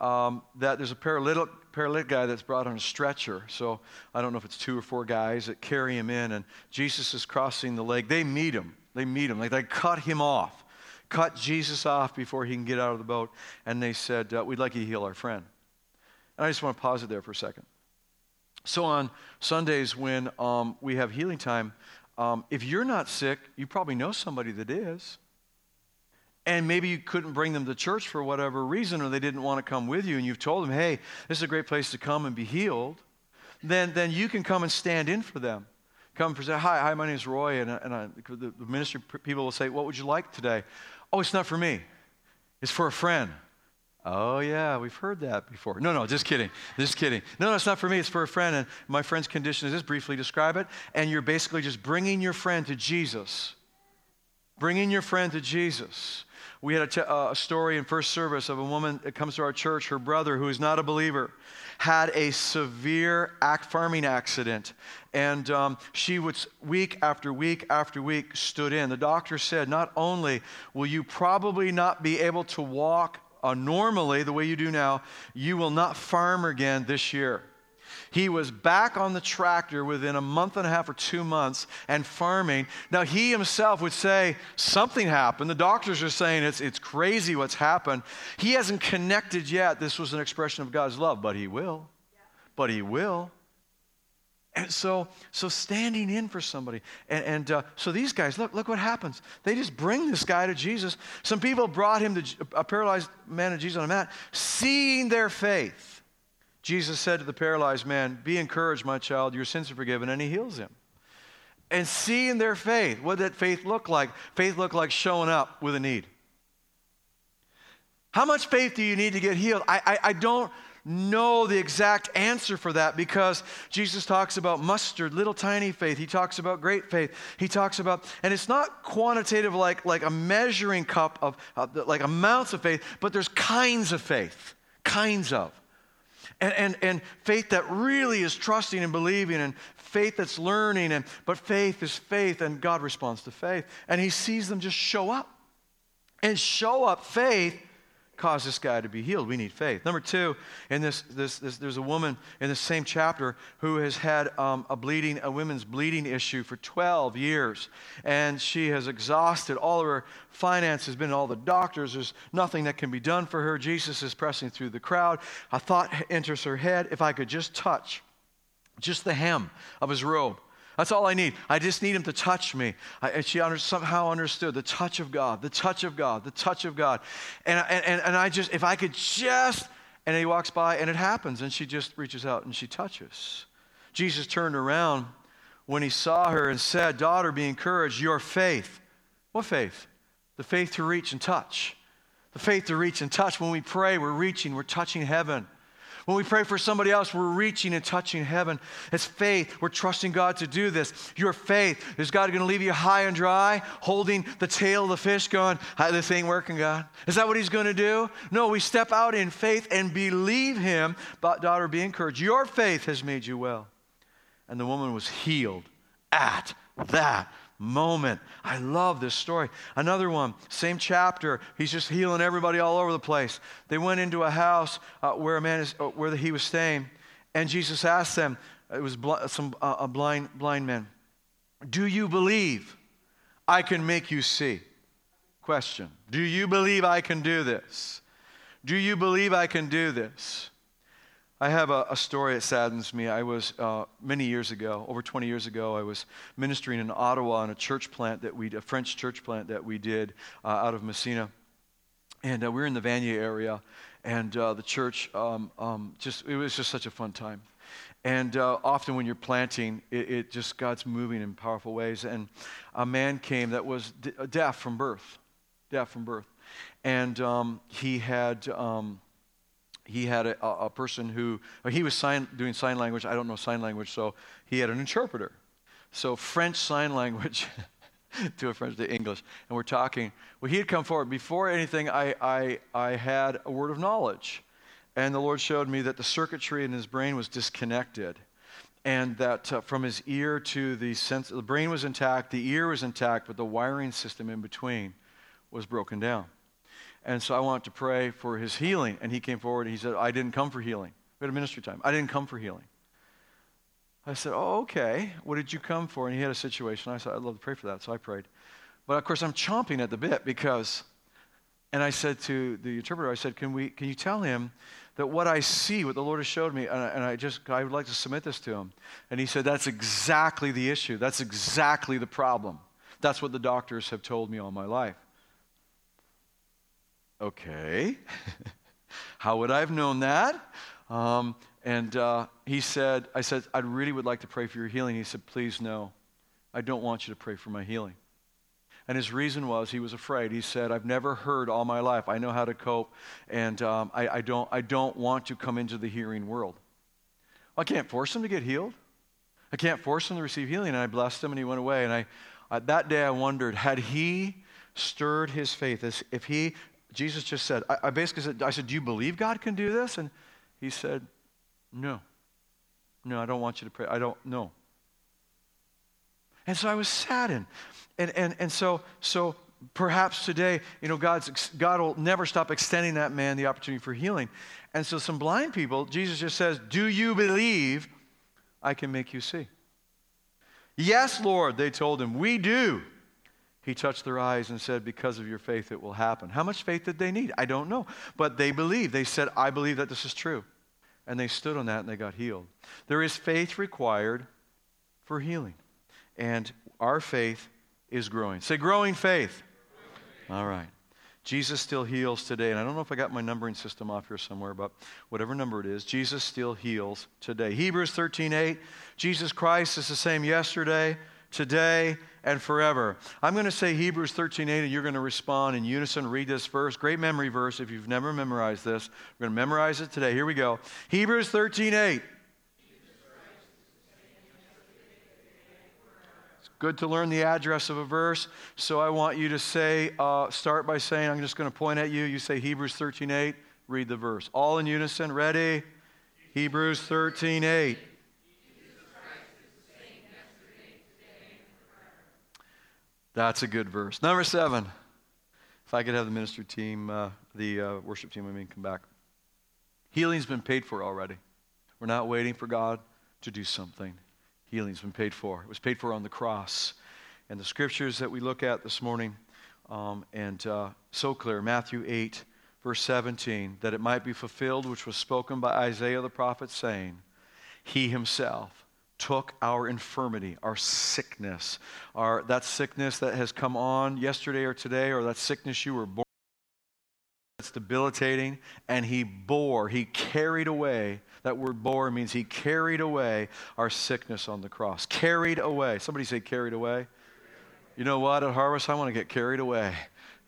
B: Um, that there's a paralytic, paralytic guy that's brought on a stretcher. So I don't know if it's two or four guys that carry him in, and Jesus is crossing the lake. They meet him. They meet him. Like they cut him off, cut Jesus off before he can get out of the boat. And they said, uh, We'd like you to heal our friend. And I just want to pause it there for a second. So on Sundays when um, we have healing time, um, if you're not sick, you probably know somebody that is and maybe you couldn't bring them to church for whatever reason or they didn't want to come with you and you've told them hey this is a great place to come and be healed then, then you can come and stand in for them come and say hi hi my name is roy and, and I, the, the ministry people will say what would you like today oh it's not for me it's for a friend Oh, yeah, we've heard that before. No, no, just kidding. Just kidding. No, no, it's not for me, it's for a friend. And my friend's condition is this briefly describe it. And you're basically just bringing your friend to Jesus. Bringing your friend to Jesus. We had a, uh, a story in first service of a woman that comes to our church. Her brother, who is not a believer, had a severe act farming accident. And um, she would, week after week after week, stood in. The doctor said, Not only will you probably not be able to walk uh, normally the way you do now, you will not farm again this year. He was back on the tractor within a month and a half or two months and farming. Now, he himself would say something happened. The doctors are saying it's, it's crazy what's happened. He hasn't connected yet. This was an expression of God's love, but he will. But he will. And so, so standing in for somebody. And, and uh, so these guys, look, look what happens. They just bring this guy to Jesus. Some people brought him to a paralyzed man to Jesus on a mat, seeing their faith. Jesus said to the paralyzed man, Be encouraged, my child, your sins are forgiven, and he heals him. And seeing their faith, what did that faith look like? Faith looked like showing up with a need. How much faith do you need to get healed? I, I, I don't know the exact answer for that because Jesus talks about mustard, little tiny faith. He talks about great faith. He talks about, and it's not quantitative like, like a measuring cup of, uh, like amounts of faith, but there's kinds of faith, kinds of and, and, and faith that really is trusting and believing and faith that's learning and but faith is faith and god responds to faith. And he sees them just show up and show up faith cause this guy to be healed. We need faith. Number two, in this, this, this there's a woman in the same chapter who has had um, a bleeding, a women's bleeding issue for 12 years, and she has exhausted all of her finances, been to all the doctors. There's nothing that can be done for her. Jesus is pressing through the crowd. A thought enters her head: if I could just touch, just the hem of his robe. That's all I need. I just need him to touch me. I, and she under, somehow understood the touch of God, the touch of God, the touch of God. And, and, and I just, if I could just, and he walks by and it happens, and she just reaches out and she touches. Jesus turned around when he saw her and said, Daughter, be encouraged, your faith. What faith? The faith to reach and touch. The faith to reach and touch. When we pray, we're reaching, we're touching heaven. When we pray for somebody else, we're reaching and touching heaven. It's faith. We're trusting God to do this. Your faith. Is God going to leave you high and dry, holding the tail of the fish, going, This ain't working, God? Is that what He's going to do? No, we step out in faith and believe Him. But, daughter, be encouraged. Your faith has made you well. And the woman was healed at that moment. I love this story. Another one, same chapter. He's just healing everybody all over the place. They went into a house uh, where a man is, uh, where he was staying, and Jesus asked them. It was bl- some uh, a blind blind man. Do you believe I can make you see? Question. Do you believe I can do this? Do you believe I can do this? I have a, a, story that saddens me. I was, uh, many years ago, over 20 years ago, I was ministering in Ottawa in a church plant that we, a French church plant that we did uh, out of Massena, And uh, we were in the Vanier area, and uh, the church um, um, just, it was just such a fun time. And uh, often when you're planting, it, it, just, God's moving in powerful ways. And a man came that was d- deaf from birth, deaf from birth. And um, he had, um, he had a, a person who, he was sign, doing sign language. I don't know sign language, so he had an interpreter. So French sign language to a French to English, and we're talking. Well, he had come forward. Before anything, I, I, I had a word of knowledge. And the Lord showed me that the circuitry in his brain was disconnected. And that uh, from his ear to the sense, the brain was intact, the ear was intact, but the wiring system in between was broken down. And so I wanted to pray for his healing. And he came forward and he said, I didn't come for healing. We had a ministry time. I didn't come for healing. I said, Oh, okay. What did you come for? And he had a situation. I said, I'd love to pray for that. So I prayed. But of course, I'm chomping at the bit because, and I said to the interpreter, I said, Can, we, can you tell him that what I see, what the Lord has showed me, and I, and I just, I would like to submit this to him? And he said, That's exactly the issue. That's exactly the problem. That's what the doctors have told me all my life. Okay. How would I have known that? Um, and uh, he said, I said, I really would like to pray for your healing. He said, Please, no. I don't want you to pray for my healing. And his reason was he was afraid. He said, I've never heard all my life. I know how to cope, and um, I, I, don't, I don't want to come into the hearing world. I can't force him to get healed. I can't force him to receive healing. And I blessed him, and he went away. And I, uh, that day I wondered, had he stirred his faith, as if he Jesus just said, I, I basically said, I said, Do you believe God can do this? And he said, No. No, I don't want you to pray. I don't know. And so I was saddened. And, and, and so, so perhaps today, you know, God's, God will never stop extending that man the opportunity for healing. And so some blind people, Jesus just says, Do you believe I can make you see? Yes, Lord, they told him, We do. He touched their eyes and said, Because of your faith, it will happen. How much faith did they need? I don't know. But they believed. They said, I believe that this is true. And they stood on that and they got healed. There is faith required for healing. And our faith is growing. Say, growing faith. All right. Jesus still heals today. And I don't know if I got my numbering system off here somewhere, but whatever number it is, Jesus still heals today. Hebrews 13 8, Jesus Christ is the same yesterday, today, and forever. I'm going to say Hebrews 13:8 and you're going to respond in unison. Read this verse. Great memory verse if you've never memorized this. We're going to memorize it today. Here we go. Hebrews 13:8. It's good to learn the address of a verse. So I want you to say, uh, start by saying, I'm just going to point at you. You say Hebrews 13:8. Read the verse. All in unison. Ready? Hebrews 13:8. That's a good verse. Number seven. If I could have the ministry team, uh, the uh, worship team, I mean, come back. Healing's been paid for already. We're not waiting for God to do something. Healing's been paid for. It was paid for on the cross. And the scriptures that we look at this morning, um, and uh, so clear Matthew 8, verse 17, that it might be fulfilled, which was spoken by Isaiah the prophet, saying, He himself took our infirmity, our sickness, our, that sickness that has come on yesterday or today, or that sickness you were born that's debilitating, and he bore, he carried away. That word bore means he carried away our sickness on the cross. Carried away. Somebody say carried away. You know what? At Harvest, I want to get carried away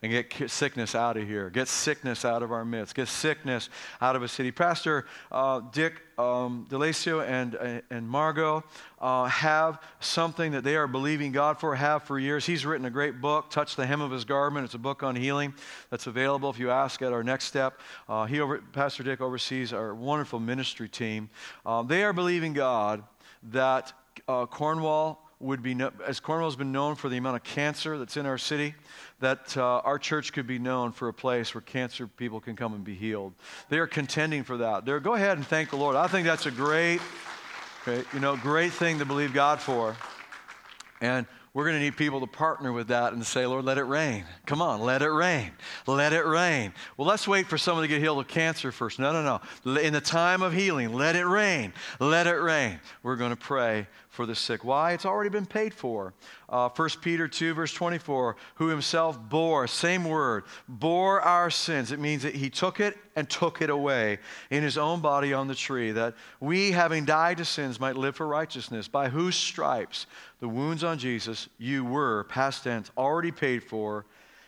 B: and get sickness out of here. Get sickness out of our midst. Get sickness out of a city. Pastor uh, Dick um, DeLacio and, uh, and Margot uh, have something that they are believing God for, have for years. He's written a great book, Touch the Hem of His Garment. It's a book on healing that's available if you ask at our next step. Uh, he over, Pastor Dick oversees our wonderful ministry team. Um, they are believing God that uh, Cornwall would be, as Cornwall has been known for the amount of cancer that's in our city, that uh, our church could be known for a place where cancer people can come and be healed. They are contending for that. They're, go ahead and thank the Lord. I think that's a great, great, you know, great thing to believe God for. And we're going to need people to partner with that and say, Lord, let it rain. Come on, let it rain. Let it rain. Well, let's wait for someone to get healed of cancer first. No, no, no. In the time of healing, let it rain. Let it rain. We're going to pray for the sick. Why? It's already been paid for. Uh, 1 Peter 2, verse 24, who himself bore, same word, bore our sins. It means that he took it and took it away in his own body on the tree, that we, having died to sins, might live for righteousness, by whose stripes, the wounds on Jesus, you were, past tense, already paid for,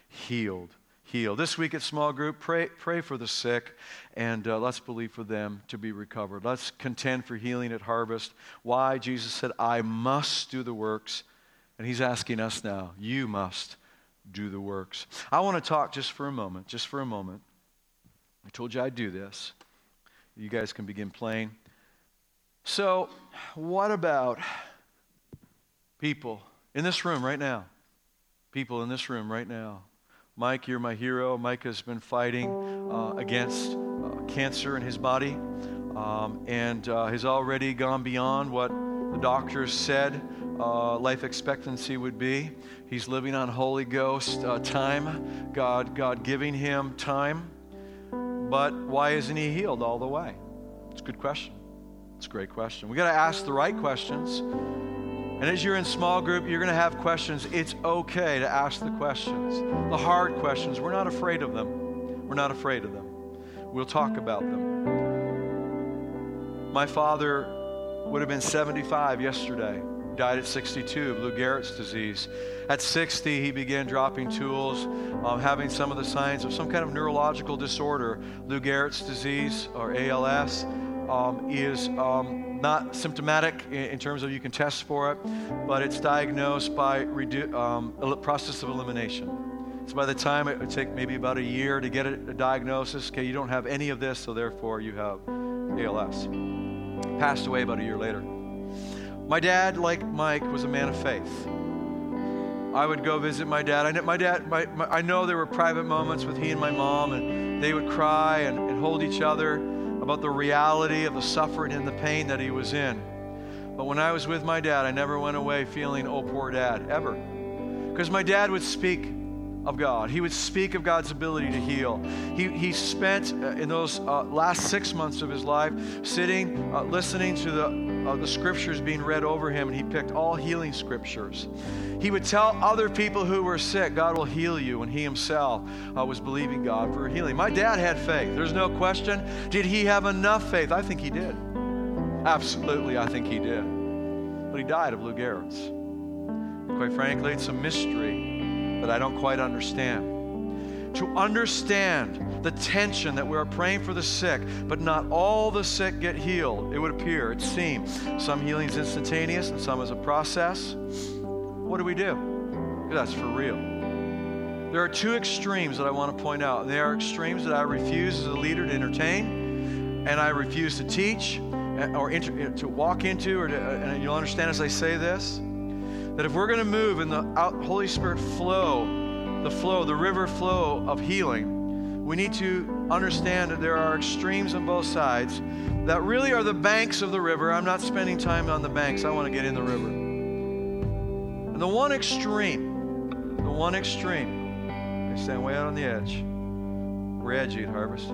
B: healed. Healed. This week at small group, pray, pray for the sick and uh, let's believe for them to be recovered. Let's contend for healing at harvest. Why? Jesus said, I must do the works. And he's asking us now, you must do the works. I want to talk just for a moment, just for a moment. I told you I'd do this. You guys can begin playing. So, what about people in this room right now? People in this room right now. Mike, you're my hero. Mike has been fighting uh, against cancer in his body um, and uh, has already gone beyond what the doctors said uh, life expectancy would be. He's living on Holy Ghost uh, time, God, God giving him time. But why isn't he healed all the way? It's a good question. It's a great question. We got to ask the right questions. And as you're in small group, you're going to have questions. It's okay to ask the questions, the hard questions. We're not afraid of them. We're not afraid of them. We'll talk about them. My father would have been 75 yesterday died at 62 of Lou Gehrig's disease. At 60, he began dropping tools, um, having some of the signs of some kind of neurological disorder. Lou Gehrig's disease, or ALS, um, is um, not symptomatic in, in, terms of you can test for it, but it's diagnosed by redu- um, process of elimination. So by the time it would take maybe about a year to get a, diagnosis, okay, you don't have any of this, so therefore you have ALS. Passed away about a year later. My dad, like Mike, was a man of faith. I would go visit my dad. I know, my dad, my, my, I know there were private moments with he and my mom, and they would cry and, and hold each other about the reality of the suffering and the pain that he was in. But when I was with my dad, I never went away feeling, oh, poor dad, ever. Because my dad would speak of God. He would speak of God's ability to heal. He, he spent uh, in those uh, last six months of his life sitting, uh, listening to the, uh, the scriptures being read over him, and he picked all healing scriptures. He would tell other people who were sick, God will heal you, and he himself uh, was believing God for healing. My dad had faith. There's no question. Did he have enough faith? I think he did. Absolutely, I think he did. But he died of Lou Gehrig's. Quite frankly, it's a mystery that I don't quite understand. To understand the tension that we are praying for the sick, but not all the sick get healed, it would appear, it seems. Some healing is instantaneous and some is a process. What do we do? That's for real. There are two extremes that I want to point out. They are extremes that I refuse as a leader to entertain, and I refuse to teach eh, or inter- eh, to walk into, or to, eh, and you'll understand as I say this that if we're going to move in the Holy Spirit flow, the flow, the river flow of healing, we need to understand that there are extremes on both sides that really are the banks of the river. I'm not spending time on the banks, I want to get in the river. And the one extreme, the one extreme, they stand way out on the edge. We're edgy at Harvest.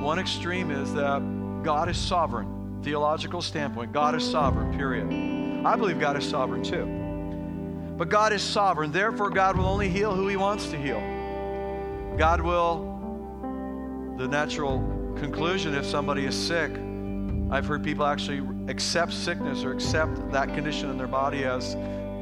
B: One extreme is that God is sovereign, theological standpoint. God is sovereign, period. I believe God is sovereign too. But God is sovereign, therefore, God will only heal who He wants to heal. God will, the natural conclusion if somebody is sick, I've heard people actually accept sickness or accept that condition in their body as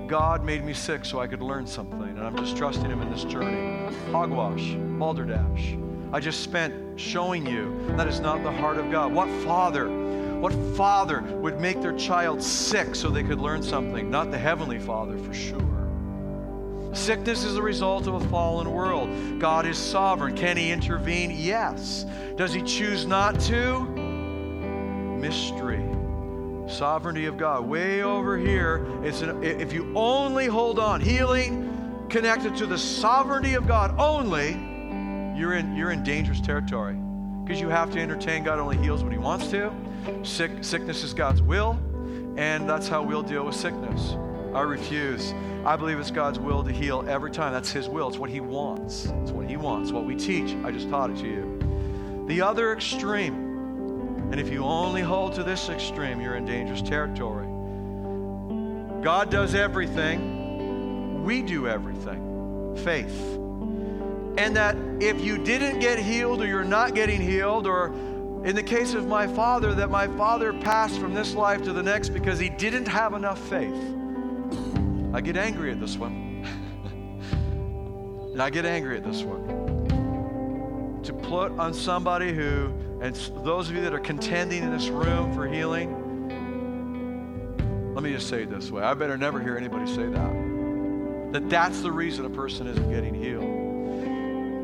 B: God made me sick so I could learn something, and I'm just trusting Him in this journey. Hogwash, balderdash. I just spent showing you that is not the heart of God. What father what father would make their child sick so they could learn something? Not the Heavenly Father, for sure. Sickness is the result of a fallen world. God is sovereign. Can He intervene? Yes. Does He choose not to? Mystery. Sovereignty of God. Way over here, it's an, if you only hold on, healing connected to the sovereignty of God only, you're in, you're in dangerous territory because you have to entertain God only heals when He wants to. Sick, sickness is God's will, and that's how we'll deal with sickness. I refuse. I believe it's God's will to heal every time. That's His will. It's what He wants. It's what He wants. What we teach. I just taught it to you. The other extreme, and if you only hold to this extreme, you're in dangerous territory. God does everything, we do everything. Faith. And that if you didn't get healed or you're not getting healed, or in the case of my father, that my father passed from this life to the next because he didn't have enough faith. I get angry at this one. and I get angry at this one. To put on somebody who, and those of you that are contending in this room for healing, let me just say it this way. I better never hear anybody say that. That that's the reason a person isn't getting healed.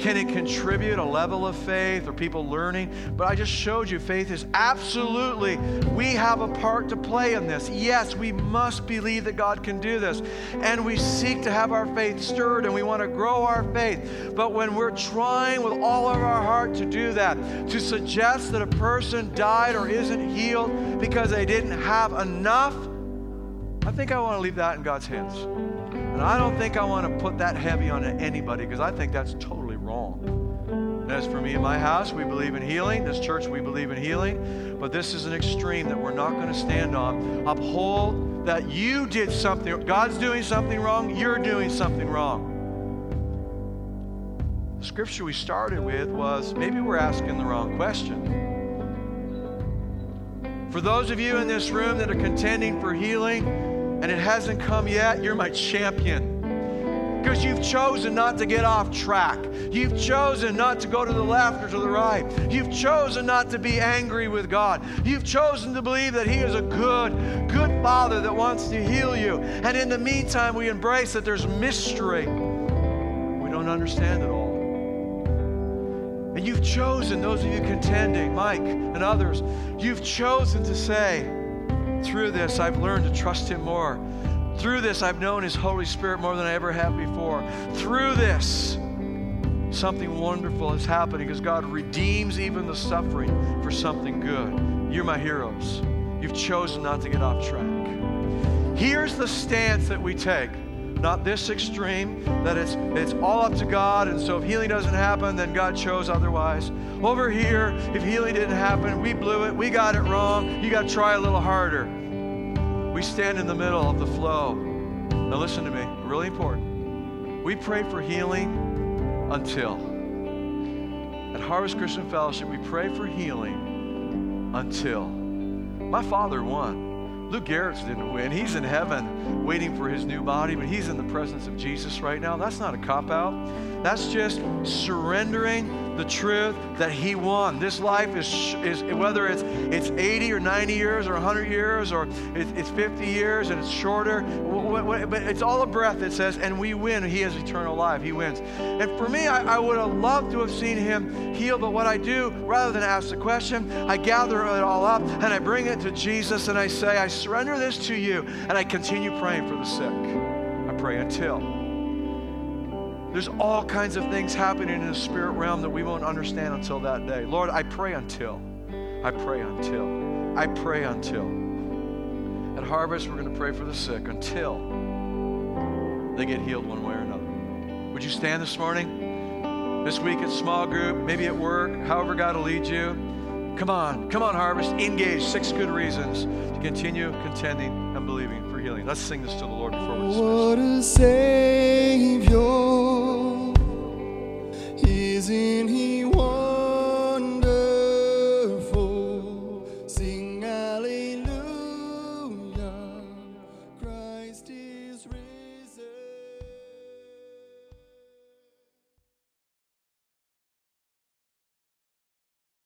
B: Can it contribute a level of faith or people learning? But I just showed you faith is absolutely, we have a part to play in this. Yes, we must believe that God can do this. And we seek to have our faith stirred and we want to grow our faith. But when we're trying with all of our heart to do that, to suggest that a person died or isn't healed because they didn't have enough, I think I want to leave that in God's hands. And I don't think I want to put that heavy on anybody because I think that's totally. As for me and my house, we believe in healing. This church, we believe in healing. But this is an extreme that we're not going to stand on. Uphold that you did something, God's doing something wrong, you're doing something wrong. The scripture we started with was maybe we're asking the wrong question. For those of you in this room that are contending for healing and it hasn't come yet, you're my champion because you've chosen not to get off track. You've chosen not to go to the left or to the right. You've chosen not to be angry with God. You've chosen to believe that He is a good, good Father that wants to heal you. And in the meantime, we embrace that there's mystery. We don't understand it all. And you've chosen, those of you contending, Mike and others, you've chosen to say, through this, I've learned to trust Him more. Through this, I've known His Holy Spirit more than I ever have before. Through this, something wonderful is happening because God redeems even the suffering for something good. You're my heroes. You've chosen not to get off track. Here's the stance that we take. Not this extreme, that it's, it's all up to God, and so if healing doesn't happen, then God chose otherwise. Over here, if healing didn't happen, we blew it, we got it wrong, you got to try a little harder. We stand in the middle of the flow. Now, listen to me, really important. We pray for healing until. At Harvest Christian Fellowship, we pray for healing until. My father won. Lou Gehrig's didn't win. He's in heaven waiting for his new body, but he's in the presence of Jesus right now. That's not a cop out. That's just surrendering the truth that he won. This life is, is whether it's, it's 80 or 90 years or 100 years or it's 50 years and it's shorter, but it's all a breath that says, and we win. He has eternal life. He wins. And for me, I, I would have loved to have seen him heal, but what I do, rather than ask the question, I gather it all up and I bring it to Jesus and I say, I surrender this to you, and I continue praying for the sick. I pray until. There's all kinds of things happening in the spirit realm that we won't understand until that day. Lord, I pray until. I pray until. I pray until. At Harvest, we're going to pray for the sick until they get healed one way or another. Would you stand this morning? This week at small group, maybe at work, however God will lead you. Come on, come on, Harvest. Engage. Six good reasons to continue contending and believing for healing. Let's sing this to the Lord
C: what a Savior is in Him.